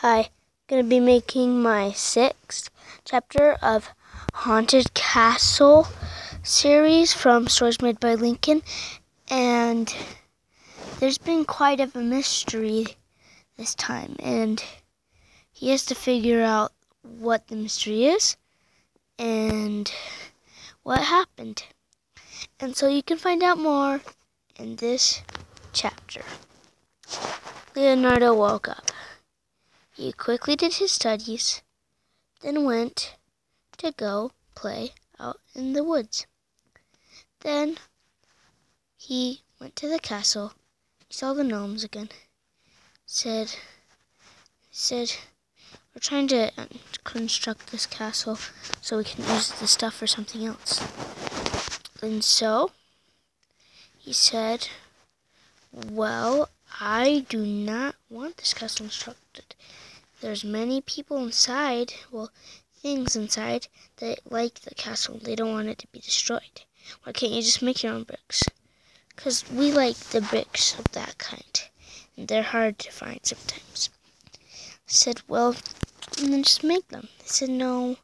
Hi, I'm going to be making my sixth chapter of Haunted Castle series from Stories Made by Lincoln. And there's been quite of a mystery this time. And he has to figure out what the mystery is and what happened. And so you can find out more in this chapter. Leonardo woke up. He quickly did his studies, then went to go play out in the woods. Then he went to the castle. He saw the gnomes again. Said, said, we're trying to uh, construct this castle so we can use the stuff for something else. And so he said, well, I do not want this castle constructed. There's many people inside, well, things inside that like the castle. They don't want it to be destroyed. Why can't you just make your own bricks? Because we like the bricks of that kind. And they're hard to find sometimes. I said, well, and then just make them. They said, no,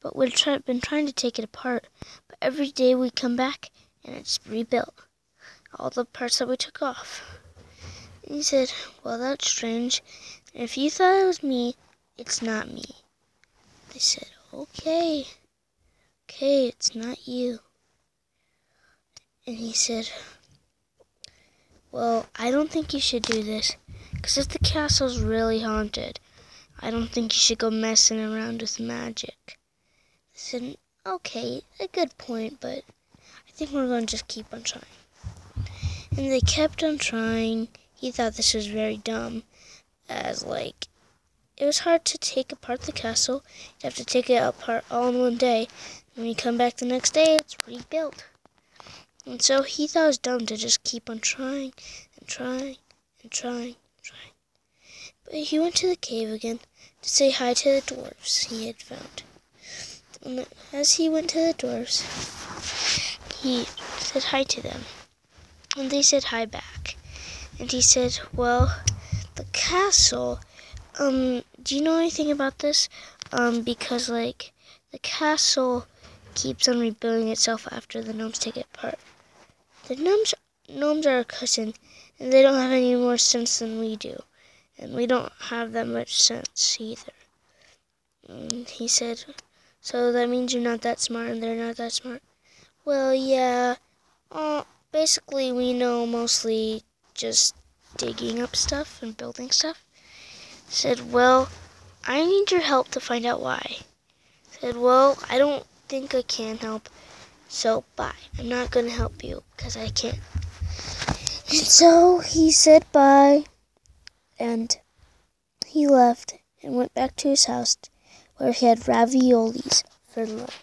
but we've try- been trying to take it apart. But every day we come back and it's rebuilt. All the parts that we took off. He said, well, that's strange. If you thought it was me, it's not me. They said, okay, okay, it's not you. And he said, well, I don't think you should do this. Because if the castle's really haunted, I don't think you should go messing around with magic. I said, okay, a good point, but I think we're going to just keep on trying. And they kept on trying. He thought this was very dumb as like it was hard to take apart the castle. You have to take it apart all in one day. And when you come back the next day, it's rebuilt. And so he thought it was dumb to just keep on trying and trying and trying and trying. But he went to the cave again to say hi to the dwarfs he had found. And as he went to the dwarfs, he said hi to them. And they said hi back. And he said, Well, the castle. Um, do you know anything about this? Um, because like the castle keeps on rebuilding itself after the gnomes take it apart. The gnomes gnomes are a cousin, and they don't have any more sense than we do, and we don't have that much sense either. And he said, "So that means you're not that smart, and they're not that smart." Well, yeah. Uh, basically, we know mostly just digging up stuff and building stuff. Said, Well, I need your help to find out why. Said, Well, I don't think I can help, so bye. I'm not going to help you because I can't. And so he said bye and he left and went back to his house where he had raviolis for lunch.